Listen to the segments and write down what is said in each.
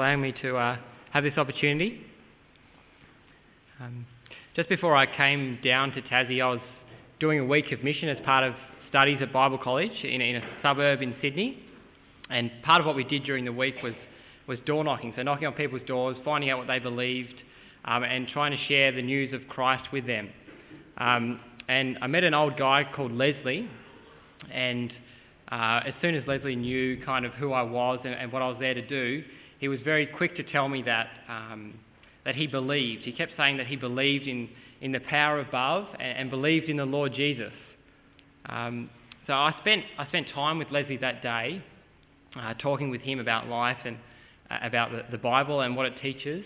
allowing me to uh, have this opportunity. Um, just before I came down to Tassie, I was doing a week of mission as part of studies at Bible College in, in a suburb in Sydney. And part of what we did during the week was, was door knocking, so knocking on people's doors, finding out what they believed, um, and trying to share the news of Christ with them. Um, and I met an old guy called Leslie, and uh, as soon as Leslie knew kind of who I was and, and what I was there to do, he was very quick to tell me that, um, that he believed. He kept saying that he believed in, in the power above and, and believed in the Lord Jesus. Um, so I spent, I spent time with Leslie that day, uh, talking with him about life and uh, about the, the, Bible and what it teaches.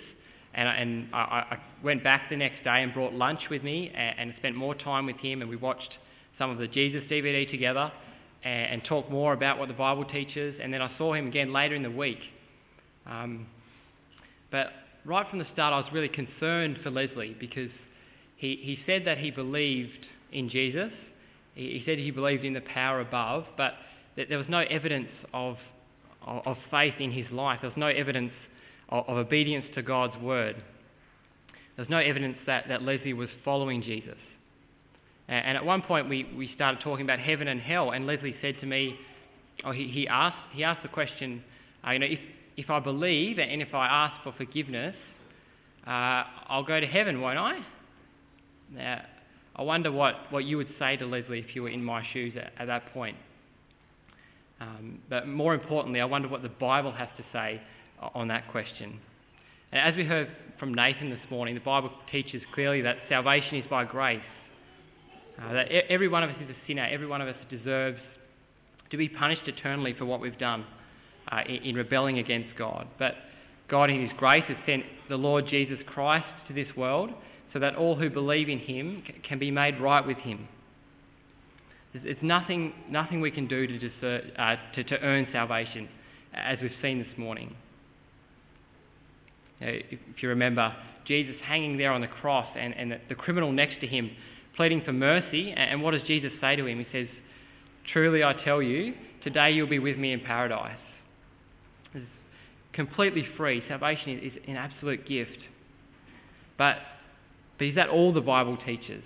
And, and I, I, went back the next day and brought lunch with me and, and, spent more time with him. And we watched some of the Jesus DVD together and, and talked more about what the Bible teaches. And then I saw him again later in the week um, but right from the start, I was really concerned for Leslie because he, he said that he believed in Jesus. He, he said he believed in the power above, but that there was no evidence of, of, faith in his life. There was no evidence of, of obedience to God's word. There was no evidence that, that Leslie was following Jesus. And at one point, we, we started talking about heaven and hell, and Leslie said to me, oh, he, he, asked, he asked the question, uh, you know, if, if I believe and if I ask for forgiveness, uh, I'll go to heaven, won't I? Now, I wonder what, what you would say to Leslie if you were in my shoes at, at that point. Um, but more importantly, I wonder what the Bible has to say on that question. And as we heard from Nathan this morning, the Bible teaches clearly that salvation is by grace. Uh, that every one of us is a sinner, every one of us deserves to be punished eternally for what we've done uh, in, in rebelling against God. But God, in His grace, has sent the Lord Jesus Christ to this world so that all who believe in Him can be made right with Him. There's nothing, nothing we can do to, desert, uh, to, to earn salvation, as we've seen this morning. If, you remember, Jesus hanging there on the cross and, and the, criminal next to him pleading for mercy. And what does Jesus say to him? He says, Truly I tell you, today you'll be with me in paradise completely free. Salvation is, an absolute gift. But, but is that all the Bible teaches?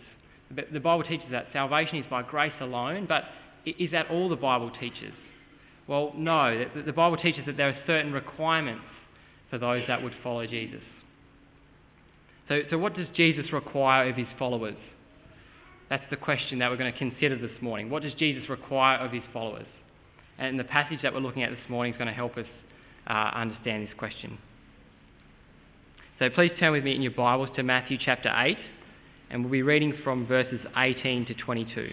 The Bible teaches that salvation is by grace alone, but is that all the Bible teaches? Well, no. The Bible teaches that there are certain requirements for those that would follow Jesus. So, so what does Jesus require of his followers? That's the question that we're going to consider this morning. What does Jesus require of his followers? And the passage that we're looking at this morning is going to help us uh, understand this question. So please turn with me in your Bibles to Matthew chapter 8, and we'll be reading from verses 18 to 22.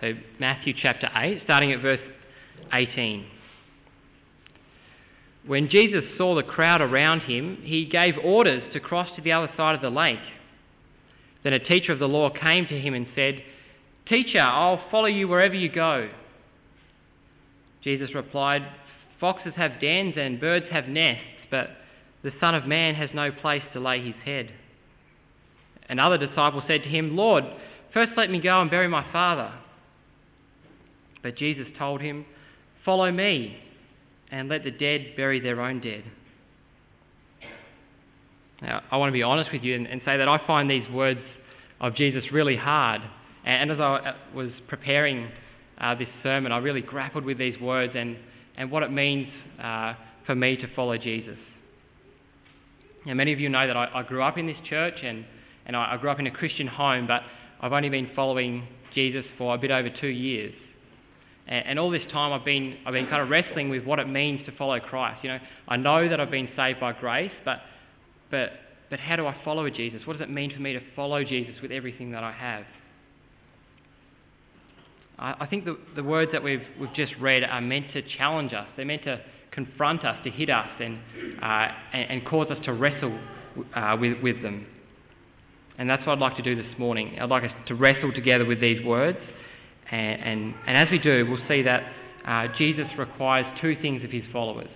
So, Matthew chapter 8, starting at verse 18. When Jesus saw the crowd around him, he gave orders to cross to the other side of the lake. Then a teacher of the law came to him and said, Teacher, I'll follow you wherever you go. Jesus replied, Foxes have dens and birds have nests, but the Son of Man has no place to lay his head. Another disciple said to him, Lord, first let me go and bury my father. But Jesus told him, Follow me, and let the dead bury their own dead. Now, I want to be honest with you and, and say that I find these words of Jesus really hard. And, as I uh, was preparing uh, this sermon, I really grappled with these words and, and what it means uh, for me to follow Jesus. Now, many of you know that I, I grew up in this church and, and I, I grew up in a Christian home, but I've only been following Jesus for a bit over two years. And, and all this time I've been, I've been kind of wrestling with what it means to follow Christ. You know, I know that I've been saved by grace, but but, but how do I follow Jesus? What does it mean for me to follow Jesus with everything that I have? I, I think the, the words that we've, we've just read are meant to challenge us. They're meant to confront us, to hit us, and, uh, and, and, cause us to wrestle uh, with, with them. And that's what I'd like to do this morning. I'd like us to wrestle together with these words. And, and, and as we do, we'll see that uh, Jesus requires two things of his followers.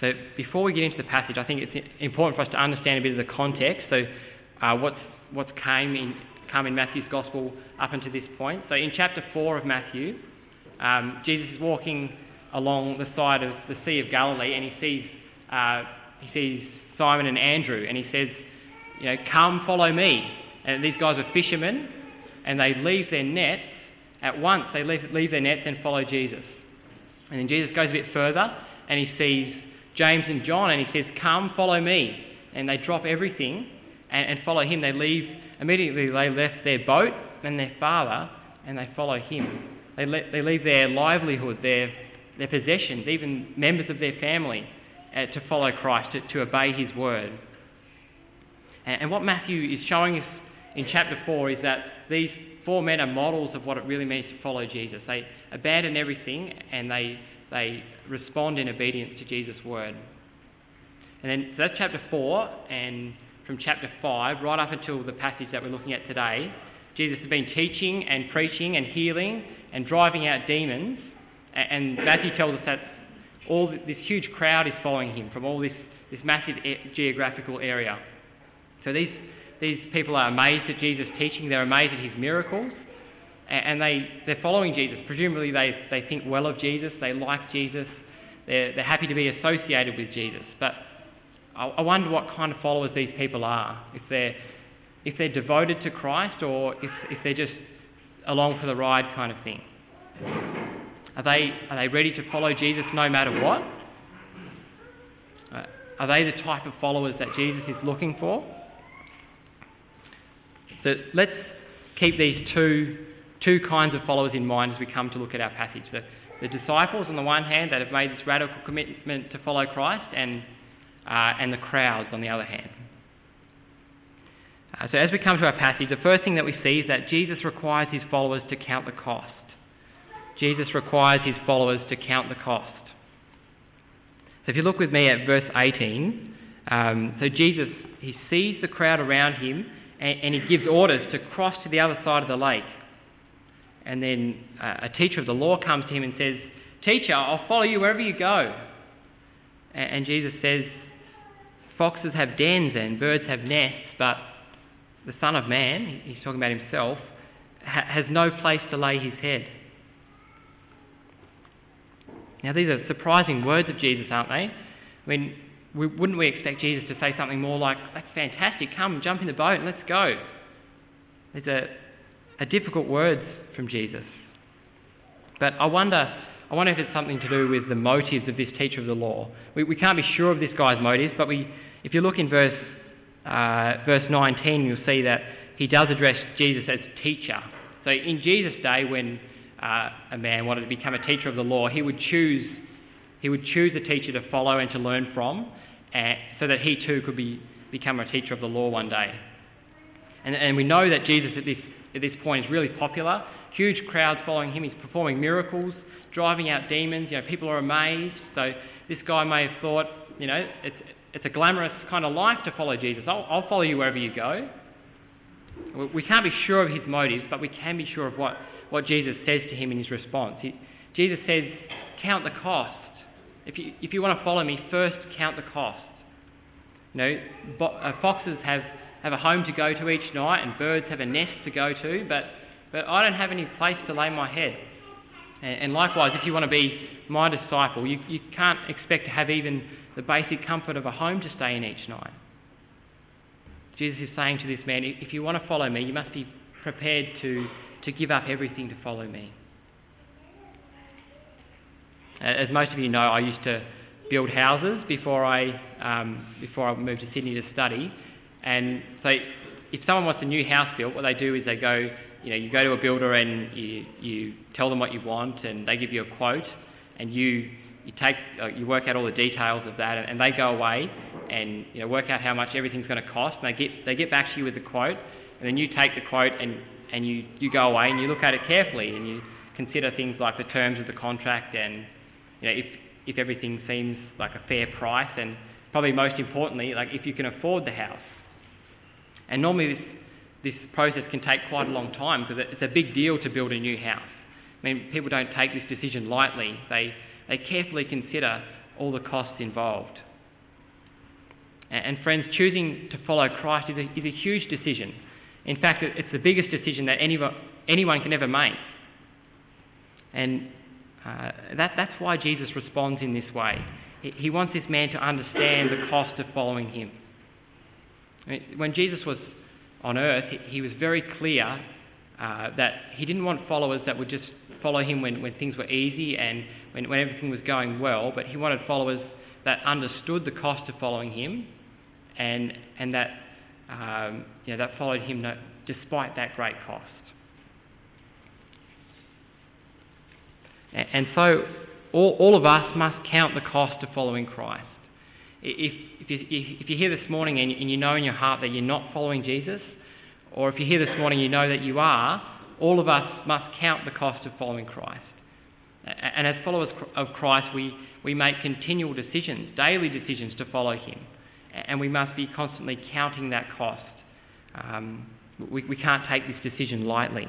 So before we get into the passage, I think it's important for us to understand a bit of the context. So uh, what's what's came in, come in Matthew's Gospel up until this point. So in chapter 4 of Matthew, um, Jesus is walking along the side of the Sea of Galilee and he sees, uh, he sees Simon and Andrew and he says, you know, come follow me. And these guys are fishermen and they leave their nets at once. They leave, leave their nets and follow Jesus. And then Jesus goes a bit further and he sees James and John and he says, come follow me. And they drop everything and, and follow him. They leave, immediately they left their boat and their father and they follow him. They, le- they leave their livelihood, their, their possessions, even members of their family uh, to follow Christ, to, to obey his word. And, and what Matthew is showing us in chapter 4 is that these four men are models of what it really means to follow Jesus. They abandon everything and they, they respond in obedience to Jesus' word. And then, so that's chapter 4, and from chapter 5 right up until the passage that we're looking at today, Jesus has been teaching and preaching and healing and driving out demons. And Matthew tells us that all this huge crowd is following him from all this, this massive geographical area. So these, these people are amazed at Jesus' teaching, they're amazed at his miracles, and they, they're following Jesus. Presumably, they, they think well of Jesus, they like Jesus, they're, they're happy to be associated with Jesus. But I, I wonder what kind of followers these people are. If they're, if they're devoted to Christ or if, if they're just along for the ride kind of thing. Are they, are they ready to follow Jesus no matter what? Uh, are they the type of followers that Jesus is looking for? So let's keep these two, two kinds of followers in mind as we come to look at our passage. The, the disciples, on the one hand, that have made this radical commitment to follow Christ, and, uh, and the crowds, on the other hand. Uh, so as we come to our passage, the first thing that we see is that Jesus requires his followers to count the cost. Jesus requires his followers to count the cost. So if you look with me at verse 18, um, so Jesus, he sees the crowd around him and, and, he gives orders to cross to the other side of the lake. And then uh, a teacher of the law comes to him and says, Teacher, I'll follow you wherever you go. And, Jesus says, Foxes have dens and birds have nests, but the Son of Man, he's talking about himself, ha- has no place to lay his head. Now, these are surprising words of Jesus, aren't they? I mean, we, wouldn't we expect Jesus to say something more like, That's fantastic, come, jump in the boat and let's go? These are, are difficult words from Jesus. But I wonder, I wonder if it's something to do with the motives of this teacher of the law. We, we can't be sure of this guy's motives, but we, if you look in verse, uh, verse 19, you'll see that he does address Jesus as teacher. So in Jesus' day, when uh, a man wanted to become a teacher of the law, he would choose he would choose a teacher to follow and to learn from, uh, so that he too could be become a teacher of the law one day. And, and we know that Jesus at this at this point is really popular. Huge crowds following him. He's performing miracles, driving out demons. You know, people are amazed. So this guy may have thought, you know, it's it's a glamorous kind of life to follow Jesus. I'll, I'll follow you wherever you go. We can't be sure of his motives, but we can be sure of what what Jesus says to him in his response. He, Jesus says, Count the cost. If you, if you want to follow me, first count the cost. You know, bo- uh, foxes have, have a home to go to each night, and birds have a nest to go to, but, but I don't have any place to lay my head. And, and likewise, if you want to be my disciple, you, you can't expect to have even the basic comfort of a home to stay in each night. Jesus is saying to this man, if you want to follow me, you must be prepared to to give up everything to follow me. As most of you know, I used to build houses before I, um, before I moved to Sydney to study. And so if someone wants a new house built, what they do is they go, you know, you go to a builder and you, you tell them what you want and they give you a quote and you, you take, uh, you work out all the details of that and, and they go away and, you know, work out how much everything's going to cost and they get, they get back to you with the quote and then you take the quote and and you, you go away and you look at it carefully and you consider things like the terms of the contract and you know, if, if everything seems like a fair price and probably most importantly, like if you can afford the house. And normally this, this process can take quite a long time because it's a big deal to build a new house. I mean, people don't take this decision lightly. They, they carefully consider all the costs involved. And, and friends, choosing to follow Christ is a, is a huge decision In fact, it's the biggest decision that anyone, anyone can ever make. And uh, that, that's why Jesus responds in this way. He, he wants this man to understand the cost of following him. When Jesus was on earth, he, was very clear uh, that he didn't want followers that would just follow him when, when things were easy and when, when everything was going well, but he wanted followers that understood the cost of following him and, and that, um, you know, that followed him despite that great cost. And so all, all of us must count the cost of following Christ. If, if, you, if you're here this morning and, and you know in your heart that you're not following Jesus, or if you're here this morning you know that you are, all of us must count the cost of following Christ. And as followers of Christ, we, we make continual decisions, daily decisions to follow Him. And we must be constantly counting that cost. Um, we, we can't take this decision lightly.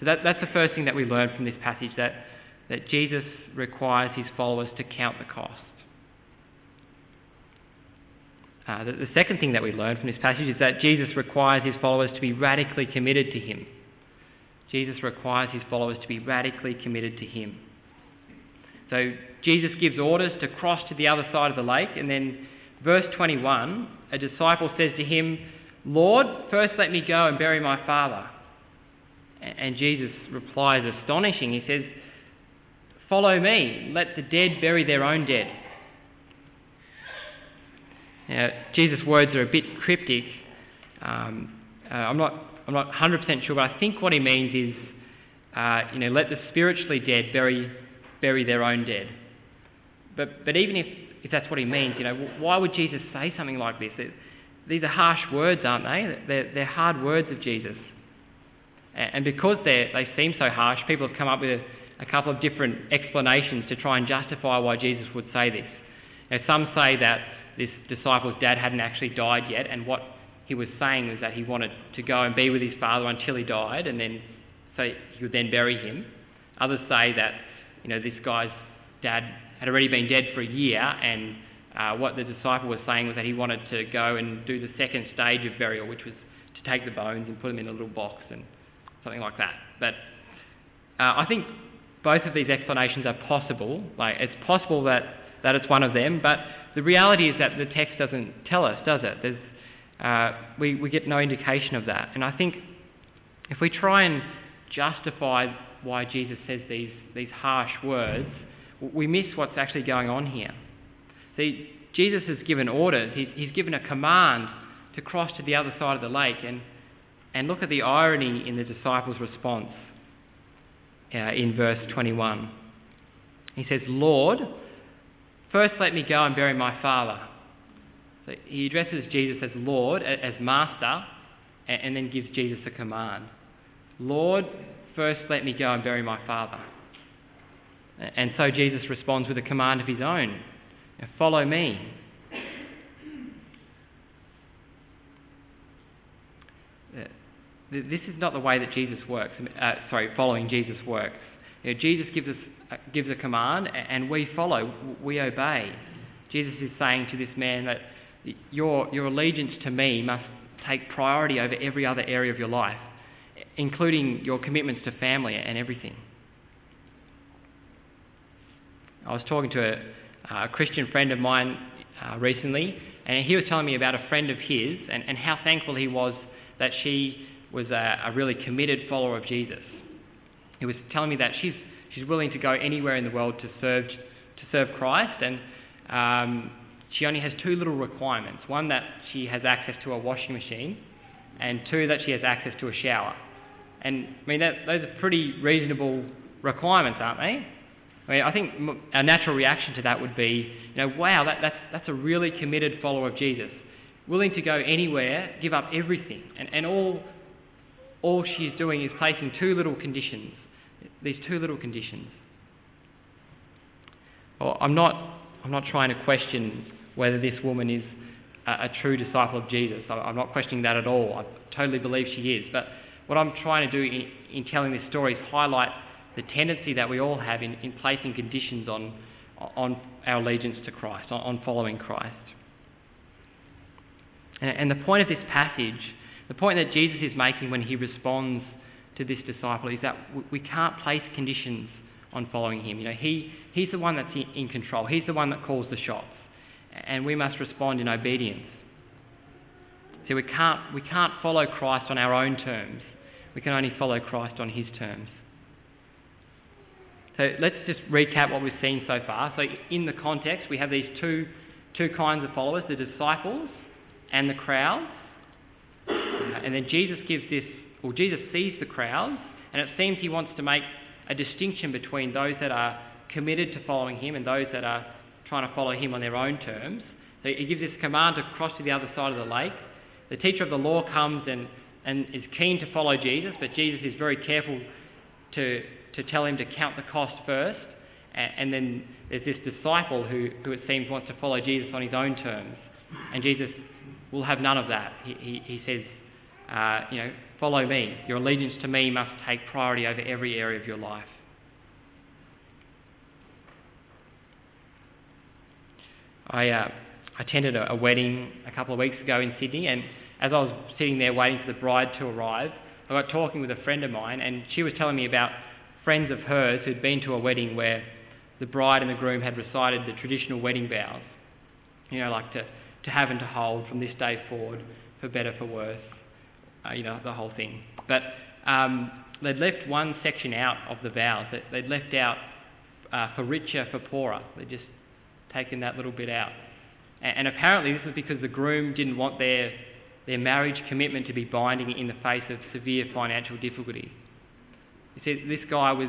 So that, that's the first thing that we learn from this passage that, that Jesus requires his followers to count the cost. Uh, the, the second thing that we learn from this passage is that Jesus requires his followers to be radically committed to him. Jesus requires his followers to be radically committed to him. So Jesus gives orders to cross to the other side of the lake, and then verse 21, a disciple says to him, Lord, first let me go and bury my father. And Jesus replies astonishing. He says, Follow me, let the dead bury their own dead. Now, Jesus' words are a bit cryptic. Um, uh, I'm not I'm not 100% sure, but I think what he means is, uh, you know, let the spiritually dead bury bury their own dead. But but even if if that's what he means, you know, why would Jesus say something like this? These are harsh words, aren't they? They're, they're hard words of Jesus. And because they seem so harsh, people have come up with a, a, couple of different explanations to try and justify why Jesus would say this. Now, some say that this disciple's dad hadn't actually died yet, and what he was saying was that he wanted to go and be with his father until he died, and then so he would then bury him. Others say that you know this guy's dad had already been dead for a year, and uh, what the disciple was saying was that he wanted to go and do the second stage of burial, which was to take the bones and put them in a little box and something like that. But uh, I think both of these explanations are possible. Like it's possible that, that it's one of them, but the reality is that the text doesn't tell us, does it? Uh, we, we get no indication of that. And I think if we try and justify why Jesus says these, these harsh words, we miss what's actually going on here. See, Jesus has given orders, he's, he's given a command to cross to the other side of the lake, and and look at the irony in the disciples' response uh, in verse 21. He says, Lord, first let me go and bury my father. So he addresses Jesus as Lord, as Master, and then gives Jesus a command. Lord, first let me go and bury my father. And so Jesus responds with a command of his own Follow me. This is not the way that Jesus works. Uh, sorry, following Jesus works. You know, Jesus gives us uh, gives a command, and we follow. We obey. Jesus is saying to this man that your your allegiance to me must take priority over every other area of your life, including your commitments to family and everything. I was talking to a, a Christian friend of mine uh, recently, and he was telling me about a friend of his and, and how thankful he was that she was a, a really committed follower of Jesus. He was telling me that she's, she's willing to go anywhere in the world to serve, to serve Christ, and um, she only has two little requirements. One, that she has access to a washing machine, and two, that she has access to a shower. And I mean, that, those are pretty reasonable requirements, aren't they? I mean, I think our natural reaction to that would be, you know, wow, that, that's, that's a really committed follower of Jesus, willing to go anywhere, give up everything, and, and all all she is doing is placing two little conditions, these two little conditions. Well, I'm not, I'm not trying to question whether this woman is a, a true disciple of Jesus. I, I'm not questioning that at all. I totally believe she is. But what I'm trying to do in, in telling this story is highlight the tendency that we all have in, in placing conditions on, on our allegiance to Christ, on, on following Christ. And, and the point of this passage the point that Jesus is making when he responds to this disciple is that we can't place conditions on following him. You know, he, he's the one that's in control. He's the one that calls the shots. And we must respond in obedience. See, we can't, we can't follow Christ on our own terms. We can only follow Christ on his terms. So let's just recap what we've seen so far. So in the context, we have these two, two kinds of followers, the disciples and the crowds. Uh, and then Jesus gives this, well, Jesus sees the crowds, and it seems he wants to make a distinction between those that are committed to following him and those that are trying to follow him on their own terms. So he gives this command to cross to the other side of the lake. The teacher of the law comes and, and is keen to follow Jesus, but Jesus is very careful to, to tell him to count the cost first. And, and then there's this disciple who, who it seems wants to follow Jesus on his own terms. And Jesus will have none of that. He, he, he says, uh, you know, follow me. Your allegiance to me must take priority over every area of your life. I uh, attended a, a, wedding a couple of weeks ago in Sydney, and as I was sitting there waiting for the bride to arrive, I got talking with a friend of mine, and she was telling me about friends of hers who'd been to a wedding where the bride and the groom had recited the traditional wedding vows, you know, like to, to have and to hold from this day forward, for better, for worse, uh, you know, the whole thing. But um, they'd left one section out of the vows. They'd left out uh, for richer, for poorer. They'd just taken that little bit out. And, and apparently, this was because the groom didn't want their, their marriage commitment to be binding in the face of severe financial difficulty. He said this guy was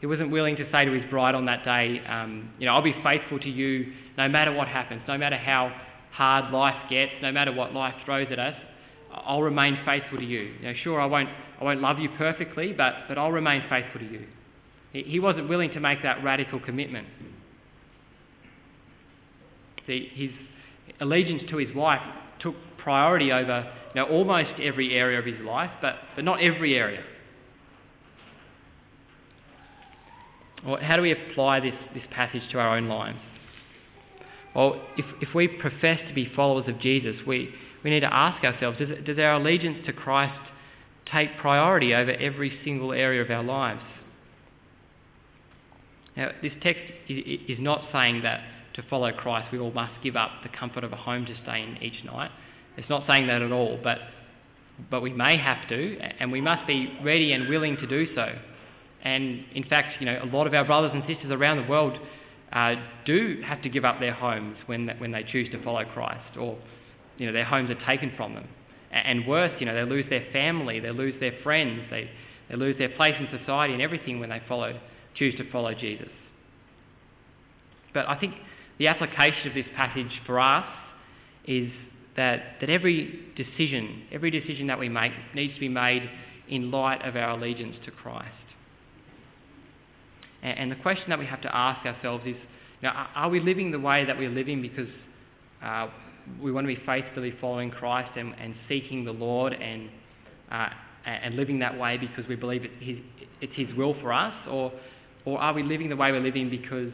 he wasn't willing to say to his bride on that day, um, you know, I'll be faithful to you no matter what happens, no matter how hard life gets, no matter what life throws at us. I'll remain faithful to you. know, sure, I won't, I won't love you perfectly, but, but I'll remain faithful to you. He, he wasn't willing to make that radical commitment. See, his allegiance to his wife took priority over you know, almost every area of his life, but, but not every area. Well, how do we apply this, this passage to our own lives? Well, if, if we profess to be followers of Jesus, we, we need to ask ourselves does, does our allegiance to Christ take priority over every single area of our lives? Now, this text is not saying that to follow Christ we all must give up the comfort of a home to stay in each night. It's not saying that at all, but, but we may have to, and we must be ready and willing to do so. And in fact, you know, a lot of our brothers and sisters around the world uh, do have to give up their homes when, when they choose to follow Christ, or you know, their homes are taken from them. And worse, you know, they lose their family, they lose their friends, they, they lose their place in society and everything when they follow, choose to follow Jesus. But I think the application of this passage for us is that, that every decision, every decision that we make needs to be made in light of our allegiance to Christ. And, and the question that we have to ask ourselves is, you know, are we living the way that we're living because uh, we want to be faithfully following Christ and, and seeking the Lord and, uh, and living that way because we believe it, his, it's His will for us, or, or are we living the way we're living because,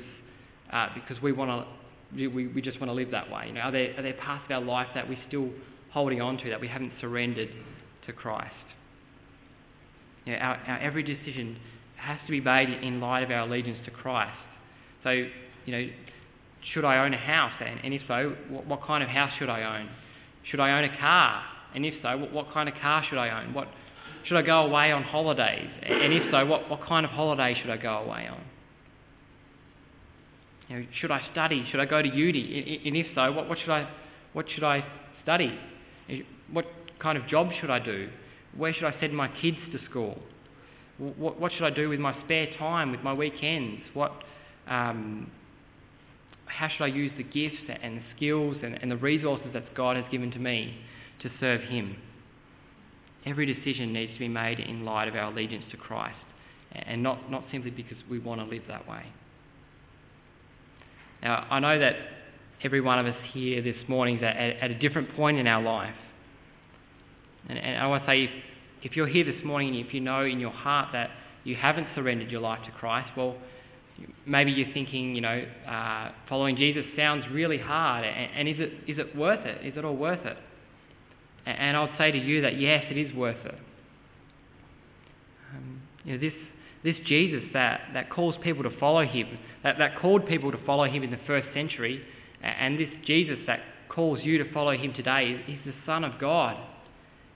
uh, because we want to, we, we just want to live that way? You know, are there, are there parts of our life that we're still holding on to that we haven't surrendered to Christ? You know, our, our every decision has to be made in light of our allegiance to Christ. So, you know, should I own a house? And, and if so, what, what, kind of house should I own? Should I own a car? And if so, what, what kind of car should I own? What, should I go away on holidays? And if so, what, what kind of holiday should I go away on? You know, should I study? Should I go to uni? And if so, what, what, should I, what should I study? What kind of job should I do? Where should I send my kids to school? What, what should I do with my spare time, with my weekends? What, um, how should I use the gifts and the skills and, and the resources that God has given to me to serve Him? Every decision needs to be made in light of our allegiance to Christ and not, not simply because we want to live that way. Now, I know that every one of us here this morning is at, at a different point in our life. And, and I want to say, if, if you're here this morning and if you know in your heart that you haven't surrendered your life to Christ, well, maybe you're thinking, you know, uh, following Jesus sounds really hard, and, and, is, it, is it worth it? Is it all worth it? And I'll say to you that yes, it is worth it. Um, you know, this, this Jesus that, that calls people to follow him, that, that called people to follow him in the first century, and this Jesus that calls you to follow him today, is the Son of God.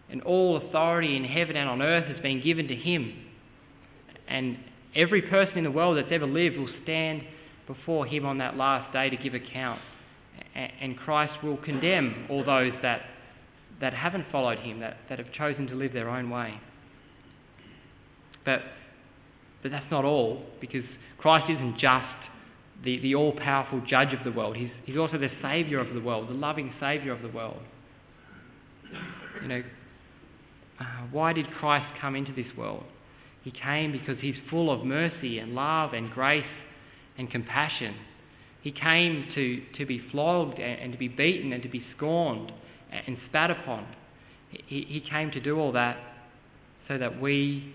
And all authority in heaven and on earth has been given to him. And every person in the world that's ever lived will stand before him on that last day to give account. And Christ will condemn all those that, that haven't followed him, that, that have chosen to live their own way. But, but that's not all, because Christ isn't just the, the all powerful judge of the world, he's, he's also the Saviour of the world, the loving Saviour of the world. You know, uh, why did Christ come into this world? He came because he's full of mercy and love and grace and compassion. He came to, to be flogged and, and to be beaten and to be scorned and spat upon. He, he came to do all that so that we,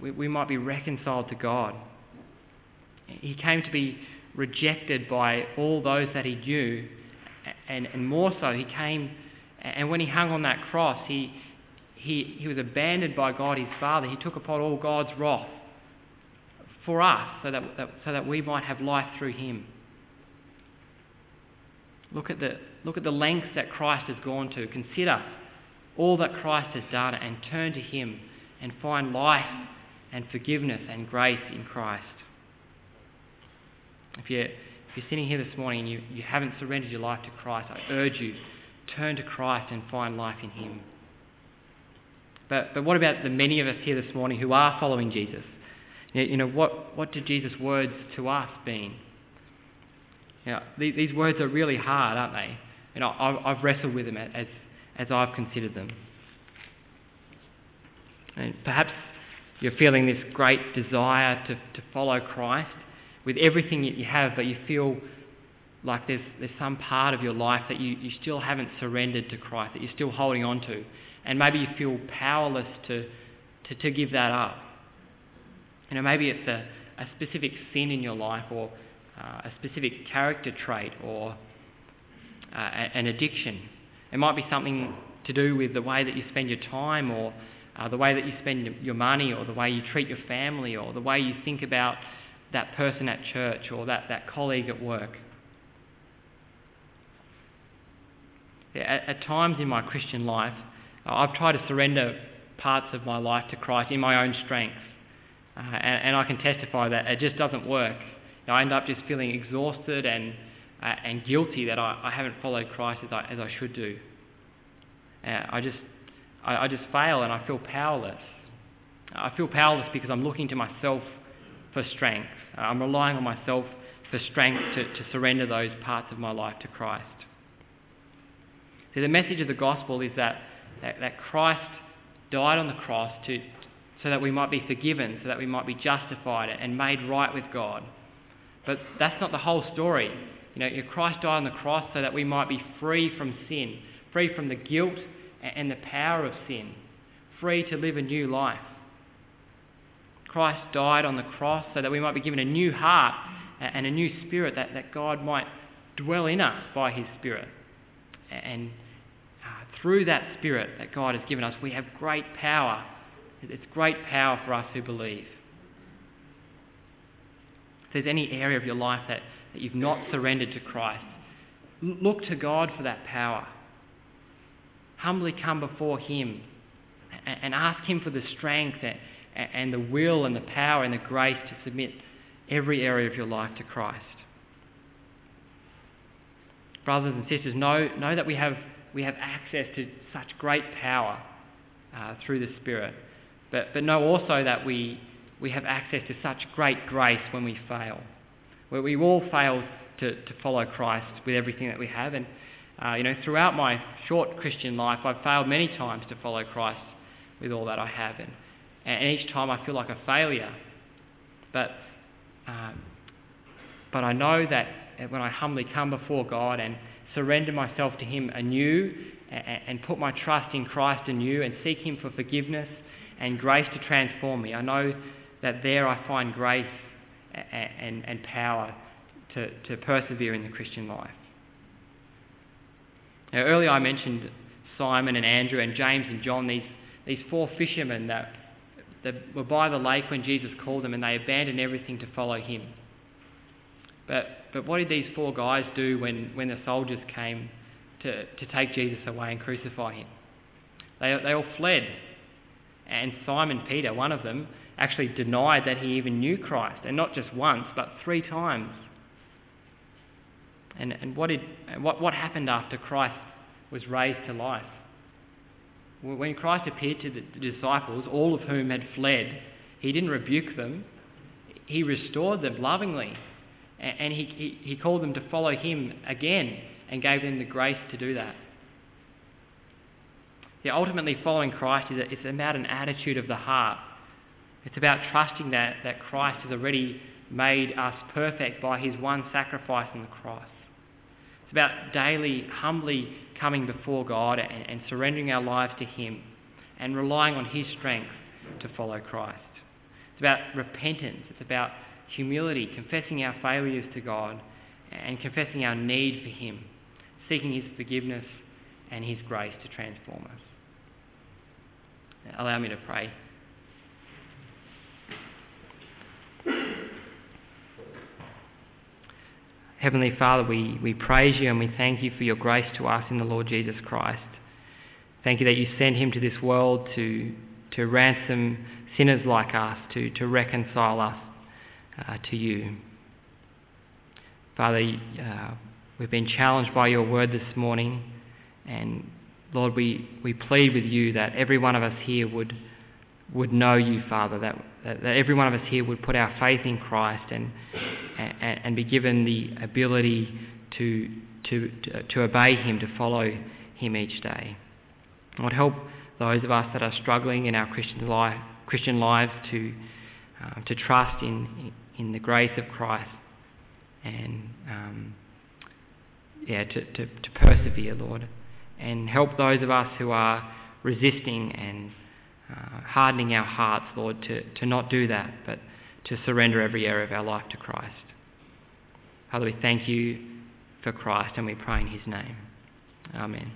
we, we might be reconciled to God. He came to be rejected by all those that he knew, and, and more so, he came, and when he hung on that cross, he, he, he was abandoned by God his Father. He took upon all God's wrath for us so that, that, so that we might have life through him. Look at, the, look at the lengths that Christ has gone to. Consider all that Christ has done and turn to him and find life and forgiveness and grace in Christ. If you're, if you're sitting here this morning and you, you haven't surrendered your life to Christ, I urge you, turn to Christ and find life in him. But, but what about the many of us here this morning who are following Jesus? You know, what, what did Jesus' words to us mean? You know, these, these words are really hard, aren't they? You know, I've, I've wrestled with them as, as I've considered them. And perhaps you're feeling this great desire to, to follow Christ with everything that you have, but you feel like there's, there's some part of your life that you, you still haven't surrendered to Christ, that you're still holding on to and maybe you feel powerless to, to, to give that up. You know, maybe it's a, a specific sin in your life or uh, a specific character trait or uh, an addiction. It might be something to do with the way that you spend your time or uh, the way that you spend your money or the way you treat your family or the way you think about that person at church or that, that colleague at work. At times in my Christian life, I've tried to surrender parts of my life to Christ in my own strength. Uh, and, and, I can testify that it just doesn't work. I end up just feeling exhausted and, uh, and guilty that I, I, haven't followed Christ as I, as I should do. Uh, I, just, I, I, just fail and I feel powerless. I feel powerless because I'm looking to myself for strength. I'm relying on myself for strength to, to surrender those parts of my life to Christ. See, the message of the gospel is that that, that Christ died on the cross to, so that we might be forgiven, so that we might be justified and made right with God. But that's not the whole story. You know, Christ died on the cross so that we might be free from sin, free from the guilt and the power of sin, free to live a new life. Christ died on the cross so that we might be given a new heart and a new spirit, that, that God might dwell in us by his spirit and through that Spirit that God has given us, we have great power. It's great power for us who believe. If there's any area of your life that, that you've not surrendered to Christ, look to God for that power. Humbly come before Him and ask Him for the strength and the will and the power and the grace to submit every area of your life to Christ. Brothers and sisters, know, know that we have we have access to such great power uh, through the Spirit. But, but know also that we, we have access to such great grace when we fail. Where we all fail to, to follow Christ with everything that we have. And, uh, you know, throughout my short Christian life, I've failed many times to follow Christ with all that I have. And, and each time I feel like a failure. But, uh, but I know that when I humbly come before God and surrender myself to Him anew and put my trust in Christ anew and seek Him for forgiveness and grace to transform me. I know that there I find grace and, and power to, to persevere in the Christian life. Now, earlier I mentioned Simon and Andrew and James and John, these, these four fishermen that, that were by the lake when Jesus called them and they abandoned everything to follow him. But, but what did these four guys do when, when the soldiers came to, to take Jesus away and crucify him? They, they all fled. And Simon Peter, one of them, actually denied that he even knew Christ, and not just once, but three times. And, and what, did, what, what happened after Christ was raised to life? When Christ appeared to the disciples, all of whom had fled, he didn't rebuke them, he restored them lovingly. And he, he, he called them to follow him again and gave them the grace to do that. Yeah, ultimately, following Christ is a, it's about an attitude of the heart. It's about trusting that, that Christ has already made us perfect by his one sacrifice on the cross. It's about daily, humbly coming before God and, and surrendering our lives to him and relying on his strength to follow Christ. It's about repentance. It's about humility, confessing our failures to God and confessing our need for him, seeking his forgiveness and his grace to transform us. Allow me to pray. Heavenly Father, we, we praise you and we thank you for your grace to us in the Lord Jesus Christ. Thank you that you sent him to this world to, to ransom sinners like us, to, to reconcile us uh, to you. Father, uh, we've been challenged by your word this morning, and Lord, we, we plead with you that every one of us here would, would know you, Father, that, that, that every one of us here would put our faith in Christ and, and, and be given the ability to, to, to, to obey Him, to follow Him each day. Lord, help those of us that are struggling in our Christian, life, Christian lives to, uh, to trust in, in the grace of Christ and um, yeah, to, to, to persevere, Lord and help those of us who are resisting and uh, hardening our hearts, Lord, to, to not do that, but to surrender every area of our life to Christ. Father, we thank you for Christ and we pray in his name. Amen.